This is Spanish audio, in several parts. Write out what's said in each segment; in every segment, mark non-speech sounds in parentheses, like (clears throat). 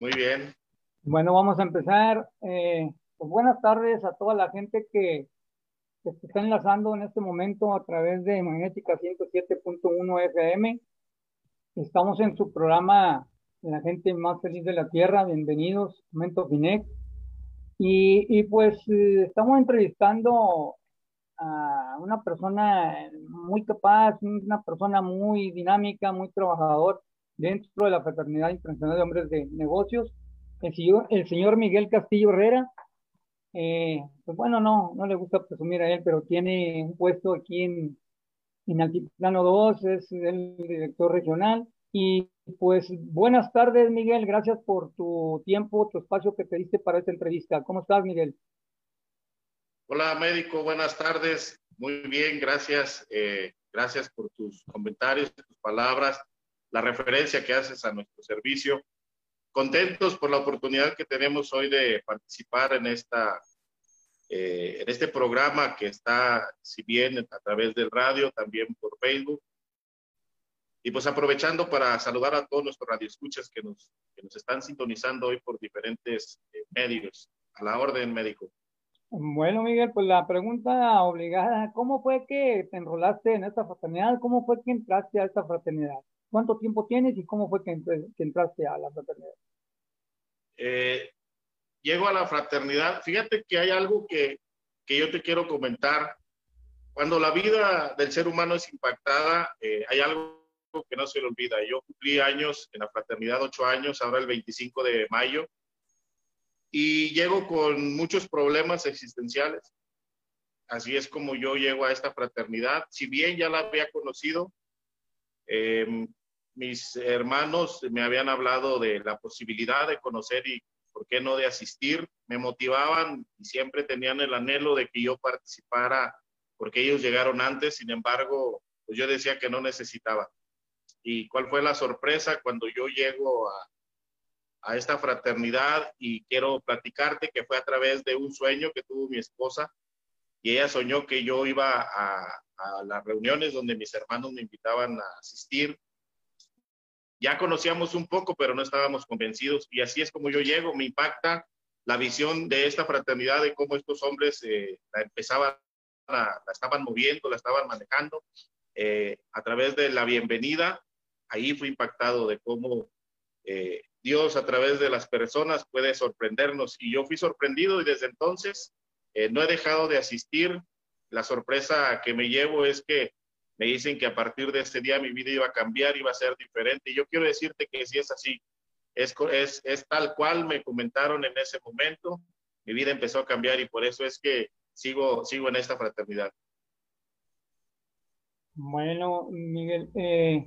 Muy bien. Bueno, vamos a empezar. Eh, pues buenas tardes a toda la gente que, está enlazando en este momento a través de Magnética 107.1 FM. Estamos en su programa La gente más feliz de la Tierra. Bienvenidos, Momento Finec. Y, y pues eh, estamos entrevistando a una persona muy capaz, una persona muy dinámica, muy trabajador dentro de la Fraternidad Internacional de Hombres de Negocios, el señor, el señor Miguel Castillo Herrera. Eh, pues bueno, no, no le gusta presumir a él, pero tiene un puesto aquí en, en Altiplano 2, es el director regional. Y pues buenas tardes, Miguel, gracias por tu tiempo, tu espacio que pediste para esta entrevista. ¿Cómo estás, Miguel? Hola, médico, buenas tardes. Muy bien, gracias. Eh, gracias por tus comentarios, tus palabras la referencia que haces a nuestro servicio. Contentos por la oportunidad que tenemos hoy de participar en, esta, eh, en este programa que está, si bien a través del radio, también por Facebook. Y pues aprovechando para saludar a todos nuestros radioescuchas que nos, que nos están sintonizando hoy por diferentes eh, medios. A la orden, médico. Bueno, Miguel, pues la pregunta obligada, ¿cómo fue que te enrolaste en esta fraternidad? ¿Cómo fue que entraste a esta fraternidad? ¿Cuánto tiempo tienes y cómo fue que, entraste a la fraternidad? Eh, llego a la fraternidad. Fíjate que hay algo que, que, yo te quiero comentar. Cuando la vida del ser humano es impactada, eh, hay algo que no se le olvida. Yo cumplí años en la fraternidad, ocho años, ahora el 25 de mayo, y llego con muchos problemas existenciales. Así es como yo llego a esta fraternidad. Si bien ya la había conocido, eh, mis hermanos me habían hablado de la posibilidad de conocer y, ¿por qué no, de asistir? Me motivaban y siempre tenían el anhelo de que yo participara porque ellos llegaron antes, sin embargo, pues yo decía que no necesitaba. ¿Y cuál fue la sorpresa cuando yo llego a, esta fraternidad? Y quiero platicarte que fue a través de un sueño que tuvo mi esposa y ella soñó que yo iba a las reuniones donde mis hermanos me invitaban a asistir ya conocíamos un poco, pero no estábamos convencidos. Y así es como yo llego, me impacta la visión de esta fraternidad, de cómo estos hombres eh, la empezaban, la, estaban moviendo, la estaban manejando. Eh, a través de la bienvenida, ahí fui impactado de cómo eh, Dios a través de las personas puede sorprendernos. Y yo fui sorprendido y desde entonces no he dejado de asistir. La sorpresa que me llevo es que me dicen que a partir de este día mi vida iba a cambiar, iba a ser diferente. Y yo quiero decirte que si es así, es, es, es tal cual me comentaron en ese momento, mi vida empezó a cambiar y por eso es que sigo, sigo en esta fraternidad. Bueno, Miguel, eh,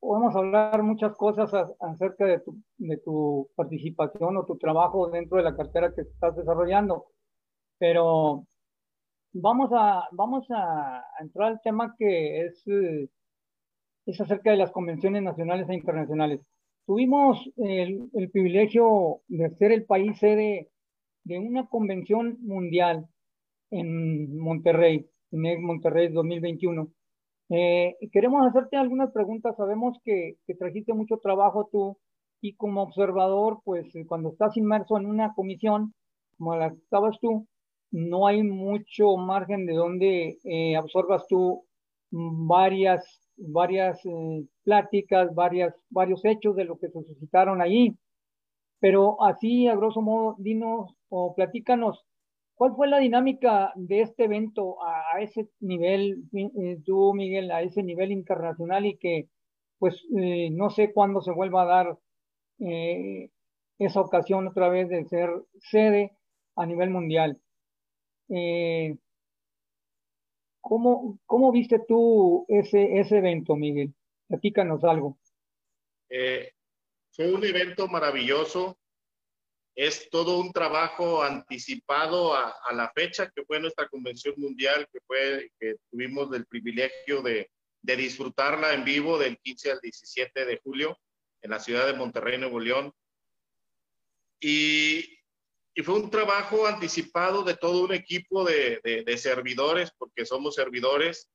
podemos hablar muchas cosas acerca de tu, de tu participación o tu trabajo dentro de la cartera que estás desarrollando, pero vamos a, vamos a entrar al tema que es, eh, es acerca de las convenciones nacionales e internacionales. Tuvimos el, privilegio de ser el país sede de una convención mundial en Monterrey, en Monterrey 2021. Eh, queremos hacerte algunas preguntas. Sabemos que, trajiste mucho trabajo tú y como observador, pues cuando estás inmerso en una comisión, como la estabas tú, no hay mucho margen de donde eh, absorbas tú varias, varias eh, pláticas, varias, varios hechos de lo que se suscitaron ahí. Pero así, a grosso modo, dinos o platícanos, ¿cuál fue la dinámica de este evento a, ese nivel, eh, tú, Miguel, a ese nivel internacional y que, pues, no sé cuándo se vuelva a dar esa ocasión otra vez de ser sede a nivel mundial? Eh, ¿cómo, ¿Cómo viste tú ese, ese evento, Miguel? Platícanos algo. Eh, fue un evento maravilloso. Es todo un trabajo anticipado a, a, la fecha que fue nuestra convención mundial, que fue que tuvimos el privilegio de, de disfrutarla en vivo del 15 al 17 de julio en la ciudad de Monterrey, Nuevo León. Y y fue un trabajo anticipado de todo un equipo de, de, servidores, porque somos servidores,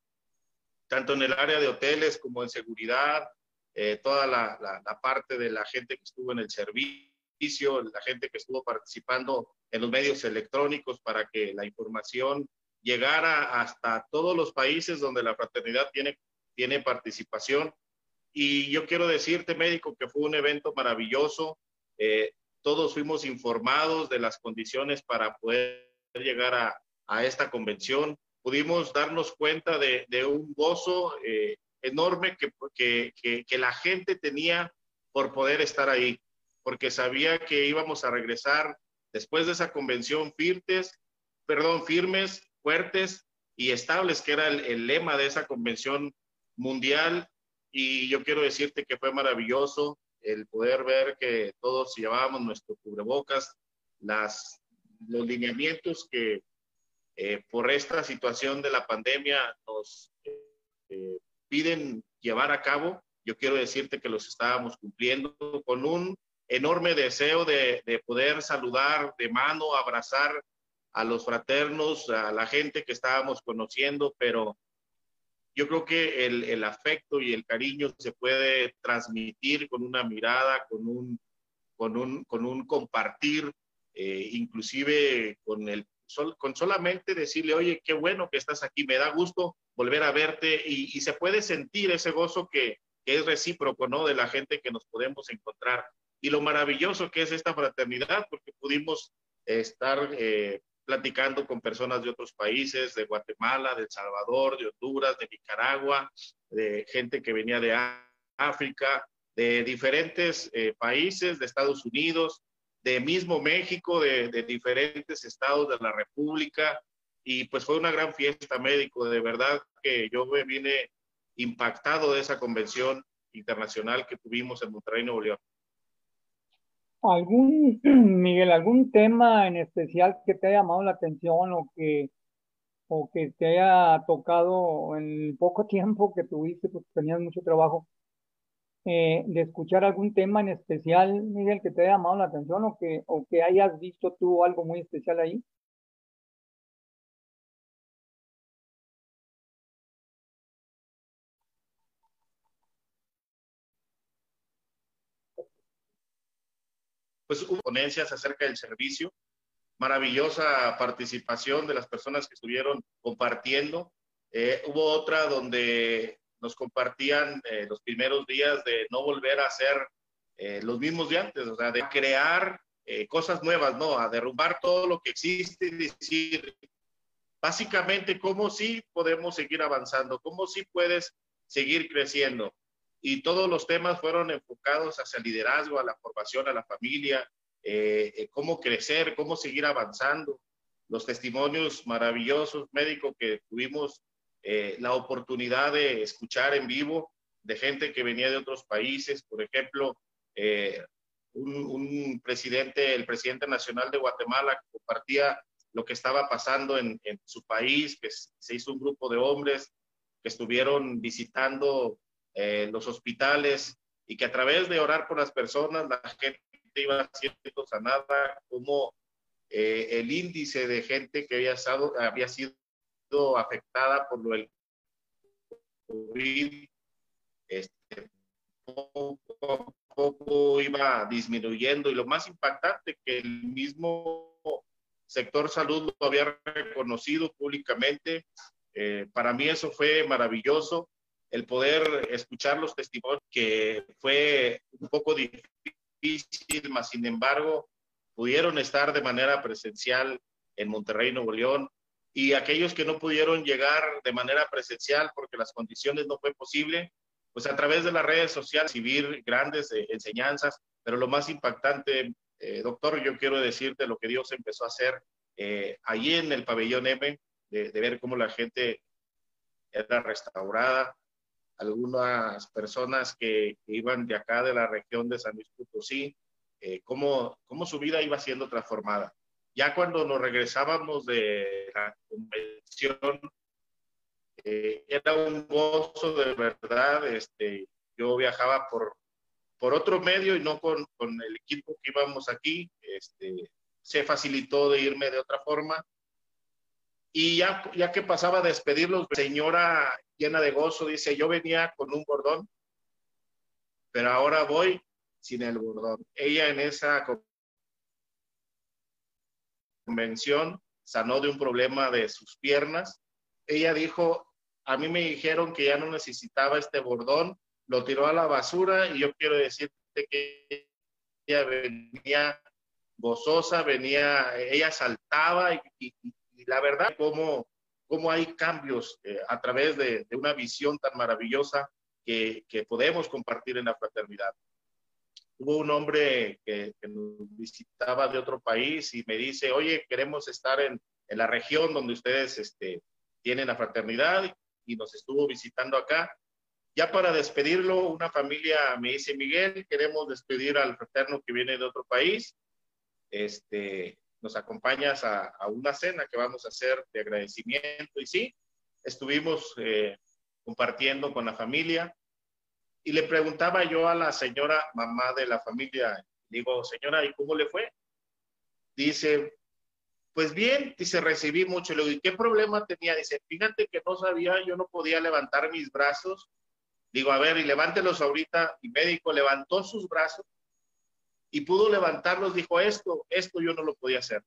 tanto en el área de hoteles como en seguridad, eh, toda la, la, parte de la gente que estuvo en el servicio, la gente que estuvo participando en los medios electrónicos para que la información llegara hasta todos los países donde la fraternidad tiene, tiene participación. Y yo quiero decirte, médico, que fue un evento maravilloso. Eh, todos fuimos informados de las condiciones para poder llegar a, esta convención. Pudimos darnos cuenta de, un gozo eh, enorme que, la gente tenía por poder estar ahí, porque sabía que íbamos a regresar después de esa convención firmes, perdón, firmes, fuertes y estables, que era el lema de esa convención mundial. Y yo quiero decirte que fue maravilloso el poder ver que todos llevábamos nuestro cubrebocas, las, los lineamientos que eh, por esta situación de la pandemia nos eh, piden llevar a cabo, yo quiero decirte que los estábamos cumpliendo con un enorme deseo de, de, poder saludar de mano, abrazar a los fraternos, a la gente que estábamos conociendo, pero yo creo que el, el, afecto y el cariño se puede transmitir con una mirada, con un, con un, con un compartir, eh, inclusive con, el, sol, con solamente decirle, oye, qué bueno que estás aquí, me da gusto volver a verte y, y se puede sentir ese gozo que, que, es recíproco, ¿no? De la gente que nos podemos encontrar. Y lo maravilloso que es esta fraternidad, porque pudimos estar eh, platicando con personas de otros países, de Guatemala, de El Salvador, de Honduras, de Nicaragua, de gente que venía de África, de diferentes eh, países, de Estados Unidos, de mismo México, de, diferentes estados de la República. Y pues fue una gran fiesta médico, de verdad que yo me vine impactado de esa convención internacional que tuvimos en Monterrey, Nuevo León. ¿Algún, (clears throat) Miguel, algún tema en especial que te haya llamado la atención o que, o que te haya tocado en el poco (laughs) tiempo que tuviste, porque tenías mucho trabajo, eh, de escuchar algún tema en especial, Miguel, que te haya llamado la atención o que, o que hayas visto tú algo muy especial ahí? Pues hubo ponencias acerca del servicio, maravillosa participación de las personas que estuvieron compartiendo. Eh, hubo otra donde nos compartían eh, los primeros días de no volver a hacer eh, los mismos de antes, o sea, de crear eh, cosas nuevas, ¿no? A derrumbar todo lo que existe y decir, básicamente, cómo sí podemos seguir avanzando, cómo sí puedes seguir creciendo y todos los temas fueron enfocados hacia el liderazgo, a la formación, a la familia, eh, eh, cómo crecer, cómo seguir avanzando. Los testimonios maravillosos médicos que tuvimos eh, la oportunidad de escuchar en vivo de gente que venía de otros países, por ejemplo, eh, un, un, presidente, el presidente nacional de Guatemala, compartía lo que estaba pasando en, en su país, que se hizo un grupo de hombres que estuvieron visitando los hospitales y que a través de orar por las personas la gente iba siendo sanada, como eh, el índice de gente que había, estado, había sido afectada por lo del COVID, este, poco a poco iba disminuyendo y lo más impactante que el mismo sector salud lo había reconocido públicamente. Eh, para mí eso fue maravilloso el poder escuchar los testimonios, que fue un poco difícil, mas sin embargo, pudieron estar de manera presencial en Monterrey, Nuevo León, y aquellos que no pudieron llegar de manera presencial porque las condiciones no fue posible, pues a través de las redes sociales recibir grandes eh, enseñanzas, pero lo más impactante, eh, doctor, yo quiero decirte lo que Dios empezó a hacer eh, allí en el pabellón M, de, de ver cómo la gente era restaurada, algunas personas que, que, iban de acá, de la región de San Luis Potosí, eh, cómo, cómo su vida iba siendo transformada. Ya cuando nos regresábamos de la convención, eh, era un gozo de verdad. Este, yo viajaba por, por otro medio y no con, con el equipo que íbamos aquí. Este, se facilitó de irme de otra forma. Y ya, ya que pasaba a despedirlos, señora llena de gozo, dice, yo venía con un bordón, pero ahora voy sin el bordón. Ella en esa convención sanó de un problema de sus piernas. Ella dijo, a mí me dijeron que ya no necesitaba este bordón, lo tiró a la basura y yo quiero decirte que ella venía gozosa, venía, ella saltaba y, la verdad, cómo, cómo hay cambios eh, a través de, una visión tan maravillosa que, que, podemos compartir en la fraternidad. Hubo un hombre que, nos visitaba de otro país y me dice, oye, queremos estar en, en la región donde ustedes este, tienen la fraternidad y nos estuvo visitando acá. Ya para despedirlo, una familia me dice, Miguel, queremos despedir al fraterno que viene de otro país este, nos acompañas a, una cena que vamos a hacer de agradecimiento. Y sí, estuvimos eh, compartiendo con la familia y le preguntaba yo a la señora mamá de la familia, digo, señora, ¿y cómo le fue? Dice, pues bien, dice, recibí mucho. Le digo, ¿y qué problema tenía? Dice, fíjate que no sabía, yo no podía levantar mis brazos. Digo, a ver, y levántelos ahorita. Y médico levantó sus brazos y pudo levantarlos, dijo, esto, esto yo no lo podía hacer.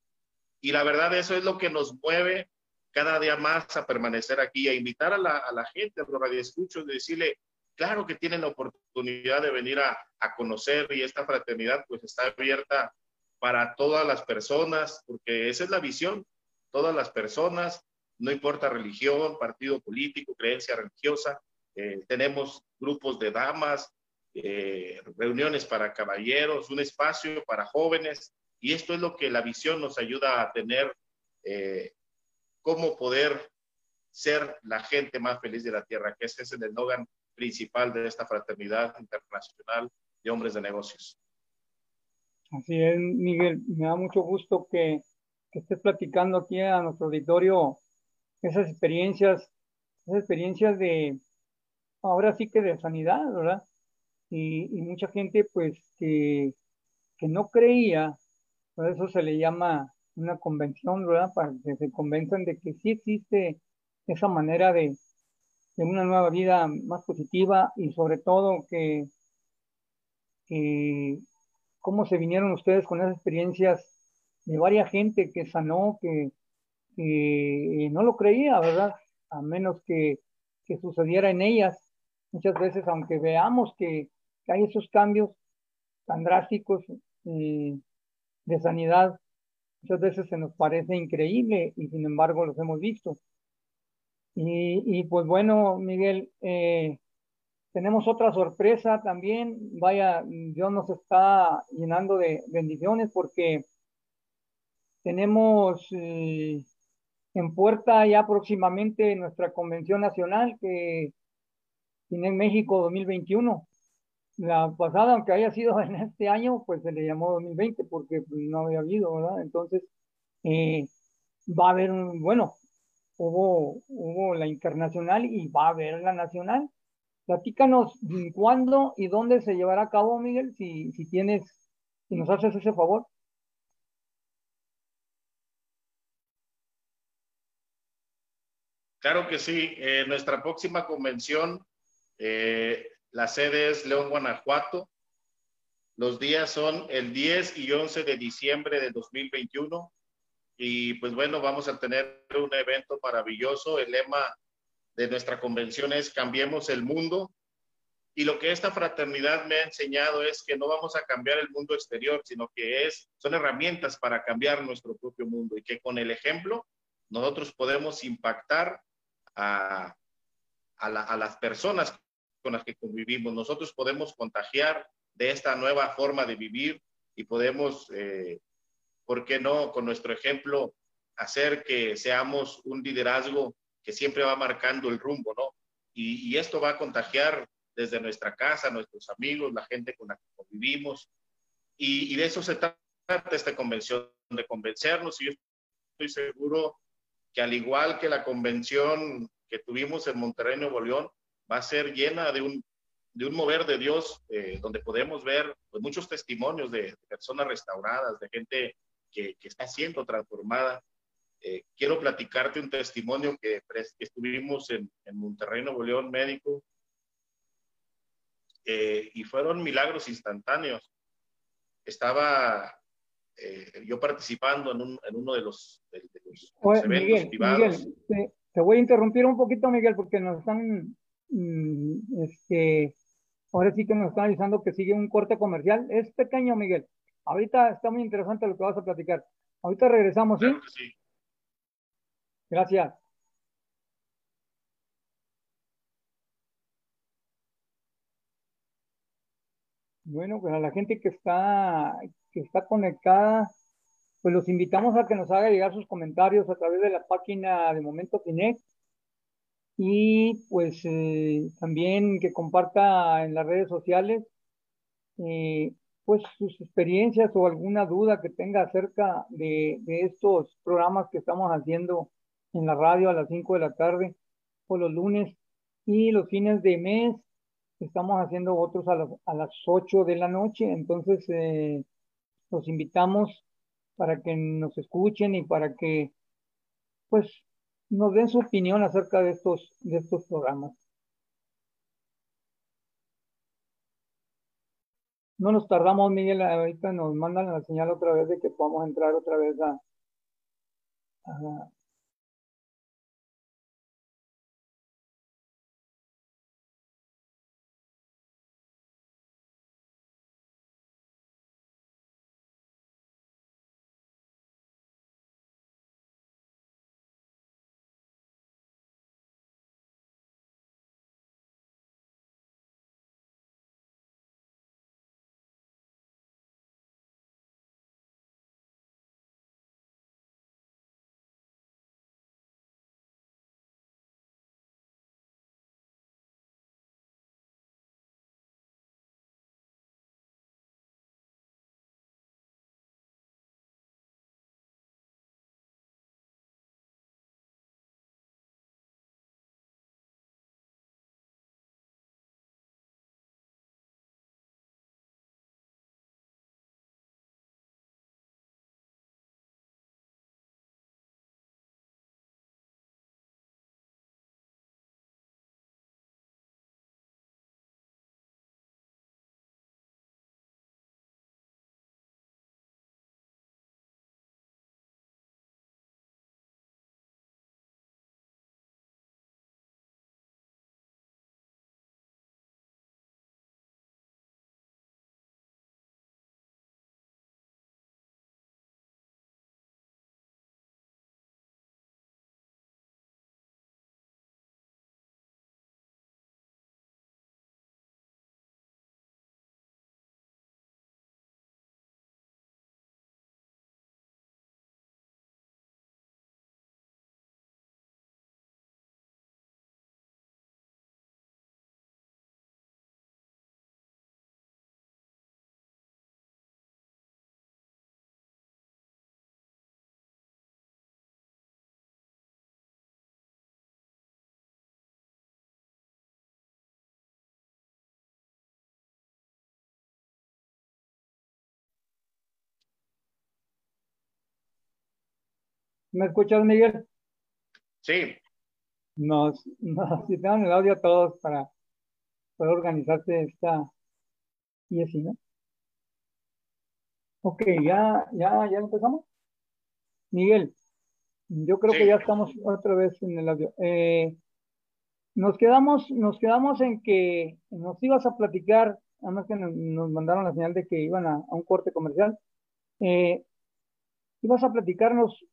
Y la verdad, eso es lo que nos mueve cada día más a permanecer aquí, a invitar a la, a la gente, a los radioescuchos, de decirle, claro que tienen la oportunidad de venir a, a conocer y esta fraternidad pues está abierta para todas las personas, porque esa es la visión, todas las personas, no importa religión, partido político, creencia religiosa, eh, tenemos grupos de damas, eh, reuniones para caballeros, un espacio para jóvenes, y esto es lo que la visión nos ayuda a tener, eh, cómo poder ser la gente más feliz de la tierra, que ese es el eslogan principal de esta fraternidad internacional de hombres de negocios. Así es, Miguel, me da mucho gusto que, que estés platicando aquí a nuestro auditorio esas experiencias, esas experiencias de, ahora sí que de sanidad, ¿verdad? Y, mucha gente pues que, que, no creía, por eso se le llama una convención, ¿verdad? Para que se convenzan de que sí existe esa manera de, de una nueva vida más positiva y sobre todo que, cómo se vinieron ustedes con esas experiencias de varias gente que sanó, que, que no lo creía, ¿verdad? A menos que, que sucediera en ellas. Muchas veces, aunque veamos que, que hay esos cambios tan drásticos de sanidad, muchas veces se nos parece increíble y sin embargo los hemos visto. Y, pues bueno, Miguel, eh, tenemos otra sorpresa también. Vaya, Dios nos está llenando de bendiciones porque tenemos eh, en puerta ya próximamente nuestra convención nacional que tiene en México 2021 la pasada, aunque haya sido (laughs) en este año, pues se le llamó 2020 porque pues, no había habido, ¿verdad? Entonces, eh, va a haber bueno, hubo, hubo la internacional y va a haber la nacional. Platícanos cuándo y dónde se llevará a cabo, Miguel, si, si tienes, si nos haces ese favor. Claro que sí. Eh, nuestra próxima convención eh, la sede es León, Guanajuato. Los días son el 10 y 11 de diciembre de 2021. Y pues bueno, vamos a tener un evento maravilloso. El lema de nuestra convención es Cambiemos el mundo. Y lo que esta fraternidad me ha enseñado es que no vamos a cambiar el mundo exterior, sino que es, son herramientas para cambiar nuestro propio mundo y que con el ejemplo nosotros podemos impactar a, a las personas con las que convivimos. Nosotros podemos contagiar de esta nueva forma de vivir y podemos, eh, ¿por qué no?, con nuestro ejemplo, hacer que seamos un liderazgo que siempre va marcando el rumbo, ¿no? Y, esto va a contagiar desde nuestra casa, nuestros amigos, la gente con la que convivimos. Y, y de eso se trata esta convención, de convencernos. Y yo estoy seguro que al igual que la convención que tuvimos en Monterrey, Nuevo León, va a ser llena de un, de un mover de Dios, eh, donde podemos ver pues, muchos testimonios de, personas restauradas, de gente que, que está siendo transformada. Eh, quiero platicarte un testimonio que, que estuvimos en, en, Monterrey, Nuevo León, médico. eh, y fueron milagros instantáneos. Estaba eh, yo participando en, uno de los, eventos Miguel, Miguel te, voy a interrumpir un poquito, Miguel, porque nos están, este, ahora sí que nos están avisando que sigue un corte comercial. Es pequeño, Miguel. Ahorita está muy interesante lo que vas a platicar. Ahorita regresamos, ¿sí? sí. Gracias. Bueno, pues a la gente que está, que está conectada, pues los invitamos a que nos haga llegar sus comentarios a través de la página de Momento Kinect y pues eh, también que comparta en las redes sociales eh, pues sus experiencias o alguna duda que tenga acerca de, estos programas que estamos haciendo en la radio a las 5 de la tarde o los lunes y los fines de mes estamos haciendo otros a las, a las 8 de la noche. Entonces, eh, los invitamos para que nos escuchen y para que, pues, nos den su opinión acerca de estos, de estos programas. No nos tardamos, Miguel, ahorita nos mandan la señal otra vez de que podamos entrar otra vez a, a ¿Me escuchas, Miguel? Sí. Nos, (laughs) nos el audio a todos para poder organizarse esta y así, ¿no? Ok, ya, ya, ya empezamos. Miguel, yo creo que ya estamos otra vez en el audio. Eh, nos quedamos, nos quedamos en que nos ibas a platicar, además que nos, mandaron la señal de que iban a, un corte comercial. Eh, ibas a platicarnos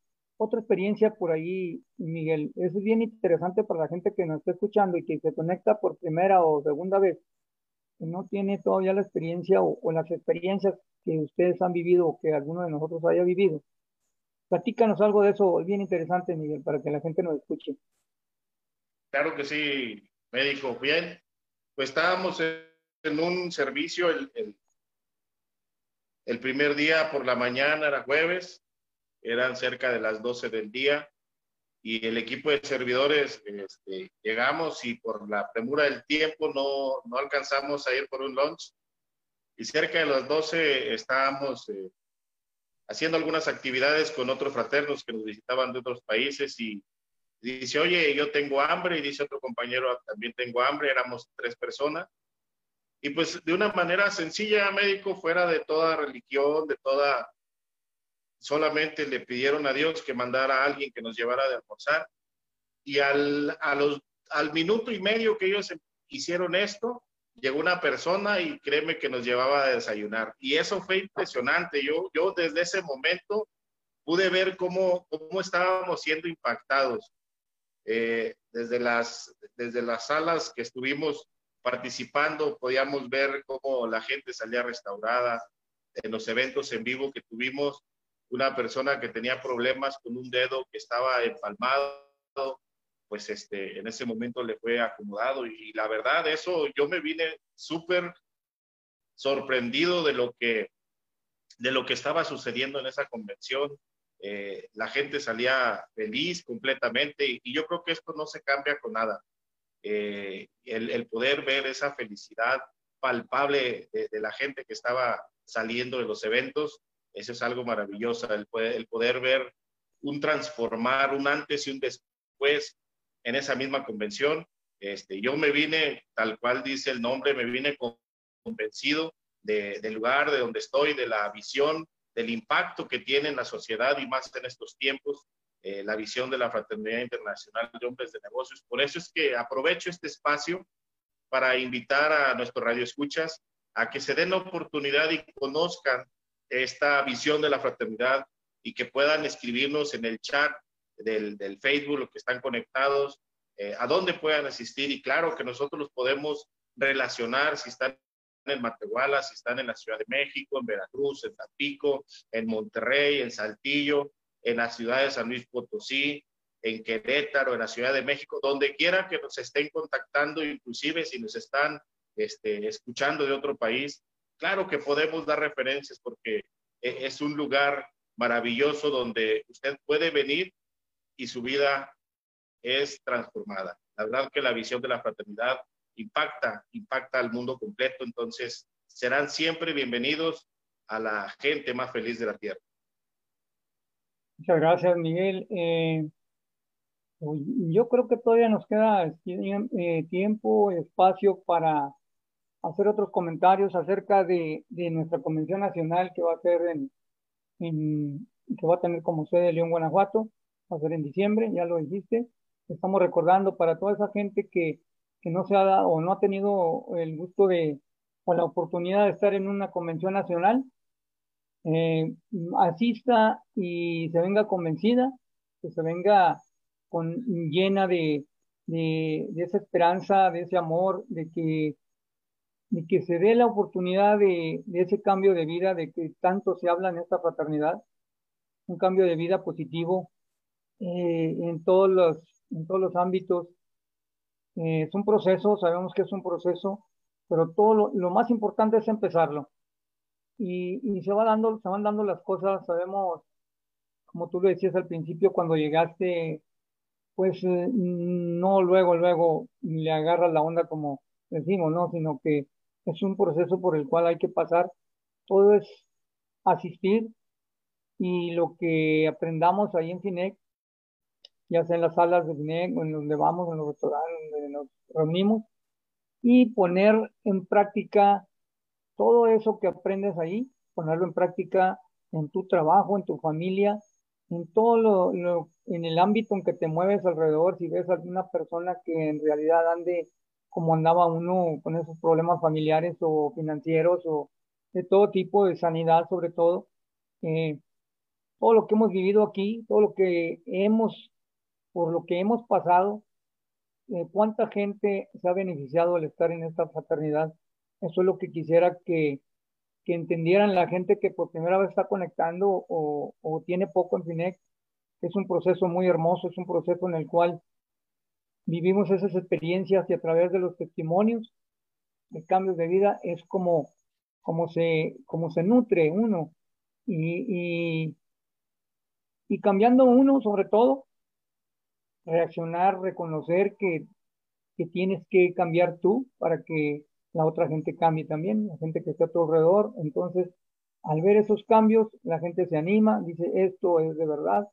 otra experiencia por ahí, Miguel. Es bien interesante para la gente que nos está escuchando y que se conecta por primera o segunda vez, que no tiene todavía la experiencia o, las experiencias que ustedes han vivido o que alguno de nosotros haya vivido. Platícanos algo de eso, es bien interesante, Miguel, para que la gente nos escuche. Claro que sí, médico. Bien, pues estábamos en un servicio el, primer día por la mañana, era jueves, eran cerca de las 12 del día y el equipo de servidores este, llegamos y por la premura del tiempo no, no, alcanzamos a ir por un lunch. Y cerca de las 12 estábamos eh, haciendo algunas actividades con otros fraternos que nos visitaban de otros países y dice, oye, yo tengo hambre y dice otro compañero, también tengo hambre, éramos tres personas. Y pues de una manera sencilla, médico, fuera de toda religión, de toda, solamente le pidieron a Dios que mandara a alguien que nos llevara de almorzar. Y al, al minuto y medio que ellos hicieron esto, llegó una persona y créeme que nos llevaba a desayunar. Y eso fue impresionante. Yo, yo desde ese momento pude ver cómo, cómo estábamos siendo impactados. Eh, desde, las, desde las salas que estuvimos participando, podíamos ver cómo la gente salía restaurada. En los eventos en vivo que tuvimos, una persona que tenía problemas con un dedo que estaba empalmado, pues este, en ese momento le fue acomodado. Y, la verdad, eso yo me vine súper sorprendido de lo que de lo que estaba sucediendo en esa convención. Eh, la gente salía feliz completamente y, yo creo que esto no se cambia con nada. Eh, el, poder ver esa felicidad palpable de, la gente que estaba saliendo de los eventos, eso es algo maravilloso, el poder, ver un transformar, un antes y un después en esa misma convención. Este, yo me vine, tal cual dice el nombre, me vine convencido del lugar de donde estoy, de la visión, del impacto que tiene en la sociedad y más en estos tiempos. Eh, la visión de la Fraternidad Internacional de Hombres de Negocios. Por eso es que aprovecho este espacio para invitar a nuestros radioescuchas a que se den la oportunidad y conozcan esta visión de la fraternidad y que puedan escribirnos en el chat del, Facebook, los que están conectados, eh, a dónde puedan asistir. Y claro que nosotros los podemos relacionar si están en Matehuala, si están en la Ciudad de México, en Veracruz, en Tampico, en Monterrey, en Saltillo, en la ciudad de San Luis Potosí, en Querétaro, en la Ciudad de México, donde quiera que nos estén contactando, inclusive si nos están este, escuchando de otro país, claro que podemos dar referencias porque e, es un lugar maravilloso donde usted puede venir y su vida es transformada. La verdad que la visión de la fraternidad impacta, impacta al mundo completo, entonces serán siempre bienvenidos a la gente más feliz de la tierra. Muchas gracias, Miguel. Eh, yo creo que todavía nos queda eh, tiempo, espacio para hacer otros comentarios acerca de, nuestra convención nacional que va a ser en, que va a tener como sede León, Guanajuato, va a ser en diciembre, ya lo dijiste. Estamos recordando para toda esa gente que, que no se ha dado o no ha tenido el gusto de o la oportunidad de estar en una convención nacional, eh, asista y se venga convencida, que se venga con, llena de, de, esa esperanza, de ese amor, de que, de que se dé la oportunidad de, ese cambio de vida, de que tanto se habla en esta fraternidad, un cambio de vida positivo eh, en, todos los, en todos los ámbitos. Eh, es un proceso, sabemos que es un proceso, pero todo lo más importante es empezarlo y, se, va dando, se van dando las cosas, sabemos, como tú lo decías al principio, cuando llegaste, pues eh, no luego, luego le agarras la onda como decimos, ¿no? Sino que es un proceso por el cual hay que pasar, todo es asistir y lo que aprendamos ahí en FINEC, ya sea en las salas de FINEC o en donde vamos, en los restaurantes, donde nos reunimos, y poner en práctica todo eso que aprendes ahí, ponerlo en práctica en tu trabajo, en tu familia, en todo lo, en el ámbito en que te mueves alrededor, si ves alguna persona que en realidad ande como andaba uno con esos problemas familiares o financieros o de todo tipo de sanidad sobre todo, eh, todo lo que hemos vivido aquí, todo lo que hemos, por lo que hemos pasado, eh, cuánta gente se ha beneficiado al estar en esta fraternidad eso es lo que quisiera que, que entendieran la gente que por primera vez está conectando o, o tiene poco en Finex. Es un proceso muy hermoso, es un proceso en el cual vivimos esas experiencias y a través de los testimonios de cambios de vida es como, como, se, como se nutre uno y, y, cambiando uno sobre todo, reaccionar, reconocer que, que tienes que cambiar tú para que la otra gente cambie también, la gente que está a tu alrededor. Entonces, al ver esos cambios, la gente se anima, dice, esto es de verdad.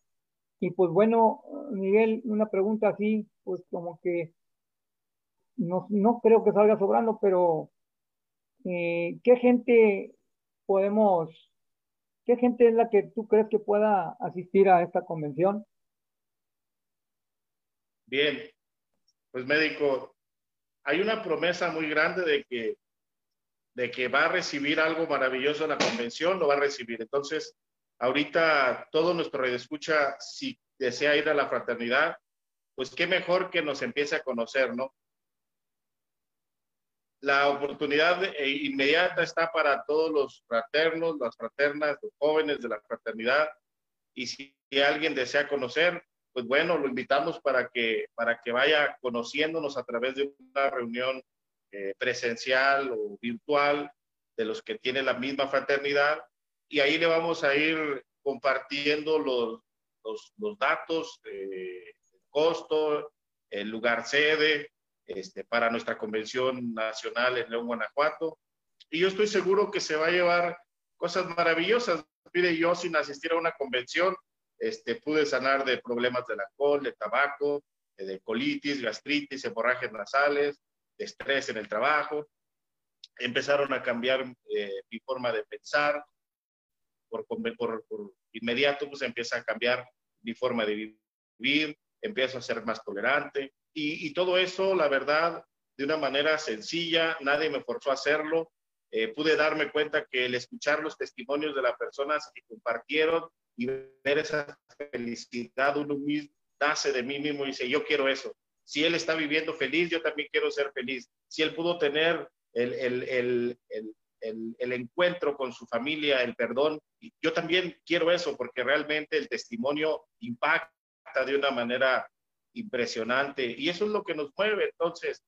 Y pues bueno, Miguel, una pregunta así, pues como que no, no creo que salga sobrando, pero eh, ¿qué gente podemos, qué gente es la que tú crees que pueda asistir a esta convención? Bien, pues médico, hay una promesa muy grande de que, de que va a recibir algo maravilloso en la convención, lo va a recibir. Entonces, ahorita todo nuestro escucha, si desea ir a la fraternidad, pues qué mejor que nos empiece a conocer, ¿no? La oportunidad eh, inmediata está para todos los fraternos, las fraternas, los jóvenes de la fraternidad. Y si alguien desea conocer, pues bueno, lo invitamos para que, para que vaya conociéndonos a través de una reunión eh, presencial o virtual de los que tienen la misma fraternidad. Y ahí le vamos a ir compartiendo los, los, datos, eh, el costo, el lugar sede este, para nuestra convención nacional en León, Guanajuato. Y yo estoy seguro que se va a llevar cosas maravillosas. Mire, yo sin asistir a una convención, este, pude sanar de problemas del alcohol, de tabaco, de colitis, gastritis, hemorragias nasales, de estrés en el trabajo. Empezaron a cambiar eh, mi forma de pensar. Por, inmediato, pues empieza a cambiar mi forma de vivir, empiezo a ser más tolerante y, todo eso, la verdad, de una manera sencilla, nadie me forzó a hacerlo. Eh, pude darme cuenta que el escuchar los testimonios de las personas que compartieron y ver esa felicidad uno mismo, nace de mí mismo y dice, yo quiero eso. Si él está viviendo feliz, yo también quiero ser feliz. Si él pudo tener el, el, el, encuentro con su familia, el perdón. Yo también quiero eso porque realmente el testimonio impacta de una manera impresionante y eso es lo que nos mueve. Entonces,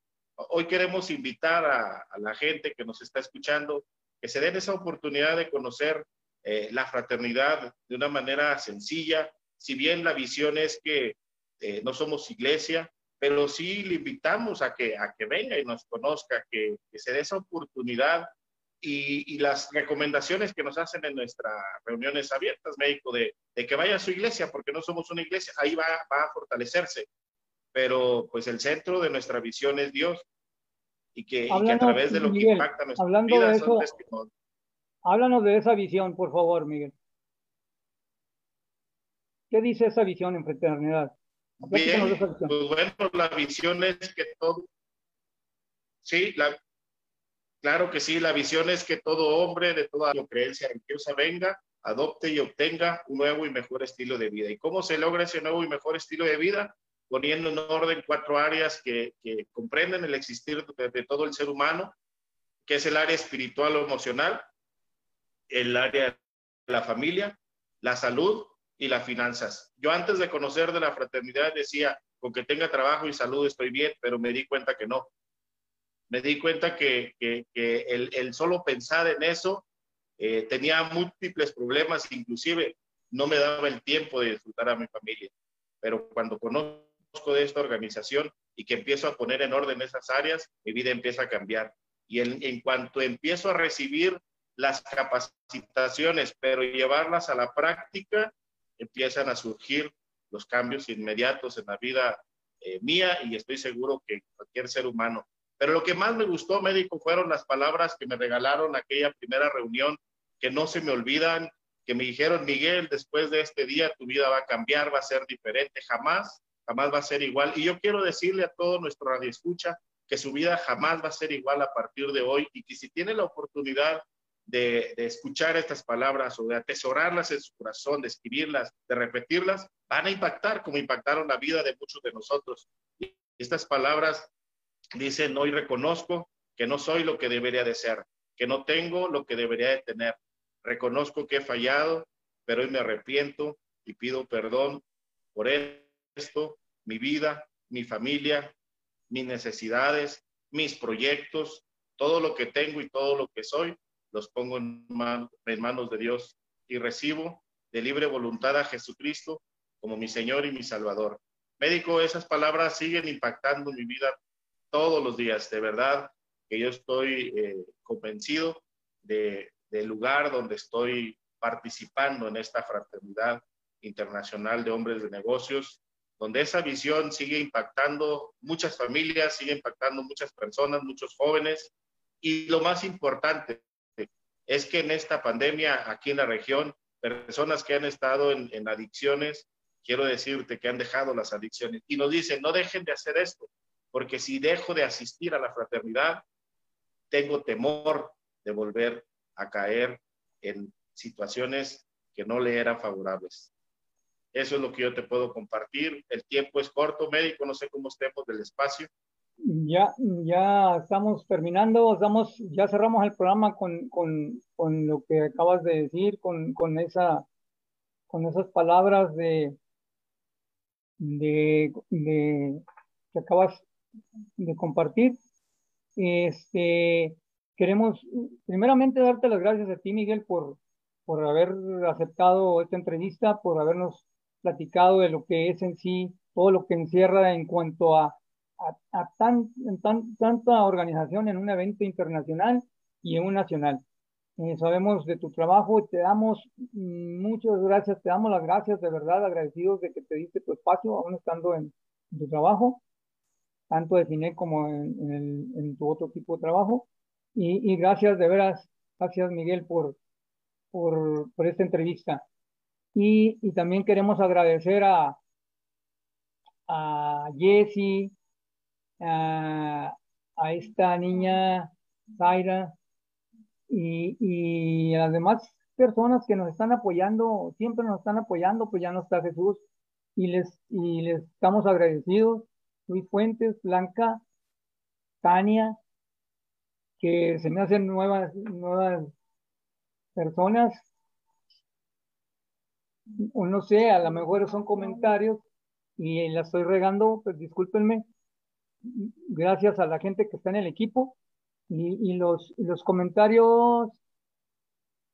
hoy queremos invitar a, la gente que nos está escuchando que se den esa oportunidad de conocer eh, la fraternidad de una manera sencilla. Si bien la visión es que eh, no somos iglesia, pero sí le invitamos a que, a que venga y nos conozca, que, que se dé esa oportunidad y, las recomendaciones que nos hacen en nuestras reuniones abiertas, médico, de, que vaya a su iglesia, porque no somos una iglesia, ahí va, a fortalecerse. Pero pues el centro de nuestra visión es Dios y que, a través de lo que impacta nuestra vida eso, Háblanos de esa visión, por favor, Miguel. ¿Qué dice esa visión en fraternidad? Bien, pues bueno, la visión es que todo, sí, la, Claro que sí, la visión es que todo hombre de toda creencia religiosa venga, adopte y obtenga un nuevo y mejor estilo de vida. ¿Y cómo se logra ese nuevo y mejor estilo de vida? Poniendo en orden cuatro áreas que, comprenden el existir de, todo el ser humano, que es el área espiritual o emocional, el área de la familia, la salud y las finanzas. Yo antes de conocer de la fraternidad decía, con que tenga trabajo y salud estoy bien, pero me di cuenta que no me di cuenta que, el, solo pensar en eso eh, tenía múltiples problemas, inclusive no me daba el tiempo de disfrutar a mi familia. Pero cuando conozco de esta organización y que empiezo a poner en orden esas áreas, mi vida empieza a cambiar. Y en, cuanto empiezo a recibir las capacitaciones, pero llevarlas a la práctica, empiezan a surgir los cambios inmediatos en la vida eh, mía y estoy seguro que cualquier ser humano pero lo que más me gustó, médico, fueron las palabras que me regalaron aquella primera reunión, que no se me olvidan, que me dijeron, Miguel, después de este día tu vida va a cambiar, va a ser diferente, jamás, jamás va a ser igual. Y yo quiero decirle a todo nuestro radio escucha que su vida jamás va a ser igual a partir de hoy y que si tiene la oportunidad de, escuchar estas palabras o de atesorarlas en su corazón, de escribirlas, de repetirlas, van a impactar como impactaron la vida de muchos de nosotros. Estas palabras Dice, no y reconozco que no soy lo que debería de ser, que no tengo lo que debería de tener. Reconozco que he fallado, pero hoy me arrepiento y pido perdón por esto, mi vida, mi familia, mis necesidades, mis proyectos, todo lo que tengo y todo lo que soy, los pongo en, en manos de Dios y recibo de libre voluntad a Jesucristo como mi Señor y mi Salvador. Médico, esas palabras siguen impactando mi vida todos los días, de verdad, que yo estoy eh, convencido de, del lugar donde estoy participando en esta fraternidad internacional de hombres de negocios, donde esa visión sigue impactando muchas familias, sigue impactando muchas personas, muchos jóvenes, Y lo más importante es que en esta pandemia, aquí en la región, personas que han estado en adicciones, quiero decirte que han dejado las adicciones. Y nos dicen, no dejen de hacer esto, porque si dejo de asistir a la fraternidad, tengo temor de volver a caer en situaciones que no le eran favorables. Eso es lo que yo te puedo compartir. El tiempo es corto, médico, no sé cómo estemos del espacio. Ya, ya estamos terminando, estamos, ya cerramos el programa con, con, con lo que acabas de decir, con, con, esa, con esas palabras de, de, de, que acabas de compartir. Este, queremos primeramente darte las gracias a ti, Miguel, por, por haber aceptado esta entrevista, por habernos platicado de lo que es en sí, todo lo que encierra en cuanto a, a, tan, tan, tanta organización en un evento internacional y en un nacional. Eh, sabemos de tu trabajo y te damos muchas gracias, te damos las gracias de verdad, agradecidos de que te diste tu espacio, aún estando en, tu trabajo, tanto de cine como en, en, tu otro tipo de trabajo. Y, y, gracias de veras, gracias Miguel por, por, por esta entrevista. Y, y, también queremos agradecer a, a Jessie, a, a esta niña Zaira, y, y a las demás personas que nos están apoyando, siempre nos están apoyando, pues ya no está Jesús y les, y les estamos agradecidos. Luis Fuentes, Blanca, Tania, que se me hacen nuevas, nuevas personas. O no sé, a lo mejor son comentarios y la estoy regando, pues discúlpenme. Gracias a la gente que está en el equipo y, los, los comentarios,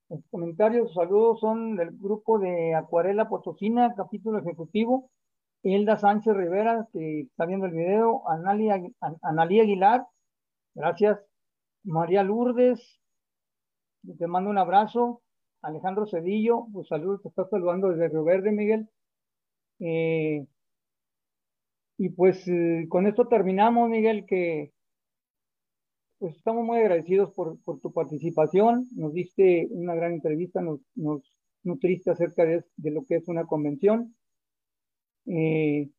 los comentarios, saludos son del grupo de Acuarela Potosina, capítulo ejecutivo. Elda Sánchez Rivera, que está viendo el video. Analia, Aguilar, gracias. María Lourdes, te mando un abrazo. Alejandro Cedillo, pues saludos, te está saludando desde Río Verde, Miguel. Eh, y pues eh, con esto terminamos, Miguel, que pues estamos muy agradecidos por, tu participación. Nos diste una gran entrevista, nos, nutriste acerca de, lo que es una convención. Eh,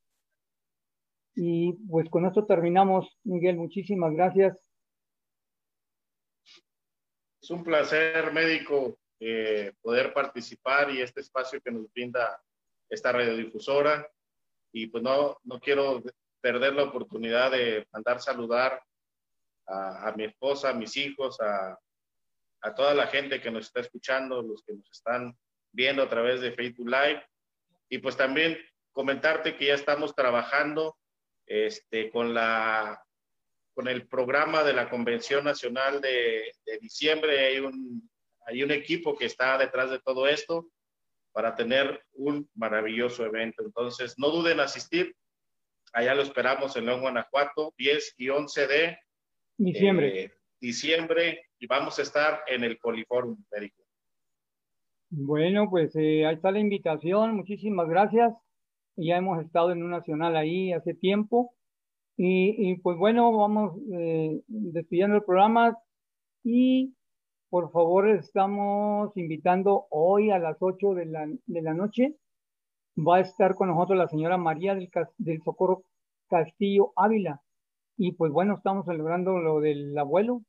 y pues con esto terminamos, Miguel. Muchísimas gracias. Es un placer, médico, eh, poder participar y este espacio que nos brinda esta radiodifusora. Y pues no, no quiero perder la oportunidad de mandar saludar a, mi esposa, a mis hijos, a, a, toda la gente que nos está escuchando, los que nos están viendo a través de Facebook Live. Y pues también comentarte que ya estamos trabajando este, con, la, con el programa de la Convención Nacional de, de diciembre. Hay un, hay un equipo que está detrás de todo esto para tener un maravilloso evento. Entonces, no duden en asistir. Allá lo esperamos en León, Guanajuato, 10 y 11 de Diciembre. Eh, diciembre y vamos a estar en el Poliforum médico. Bueno, pues eh, ahí está la invitación. Muchísimas gracias. Ya hemos estado en un nacional ahí hace tiempo. Y, y pues bueno, vamos eh, despidiendo el programa y por favor estamos invitando hoy a las 8 de la, de la noche. Va a estar con nosotros la señora María del, del Socorro Castillo Ávila. Y pues bueno, estamos celebrando lo del abuelo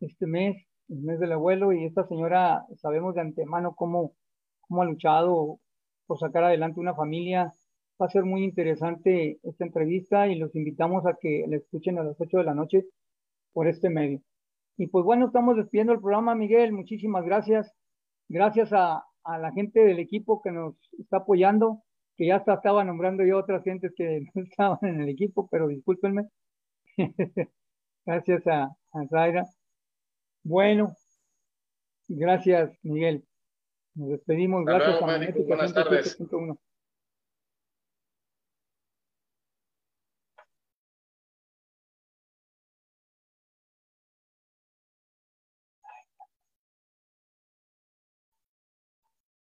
este mes, el mes del abuelo, y esta señora sabemos de antemano cómo, cómo ha luchado por sacar adelante una familia. Va a ser muy interesante esta entrevista y los invitamos a que la escuchen a las 8 de la noche por este medio. Y pues bueno, estamos despidiendo el programa, Miguel. Muchísimas gracias. Gracias a, la gente del equipo que nos está apoyando que ya estaba nombrando yo otras gentes que (laughs) no estaban en el equipo, pero discúlpenme. (laughs) gracias a Zaira. Bueno, gracias, Miguel. Nos despedimos. gracias a Buenas tardes.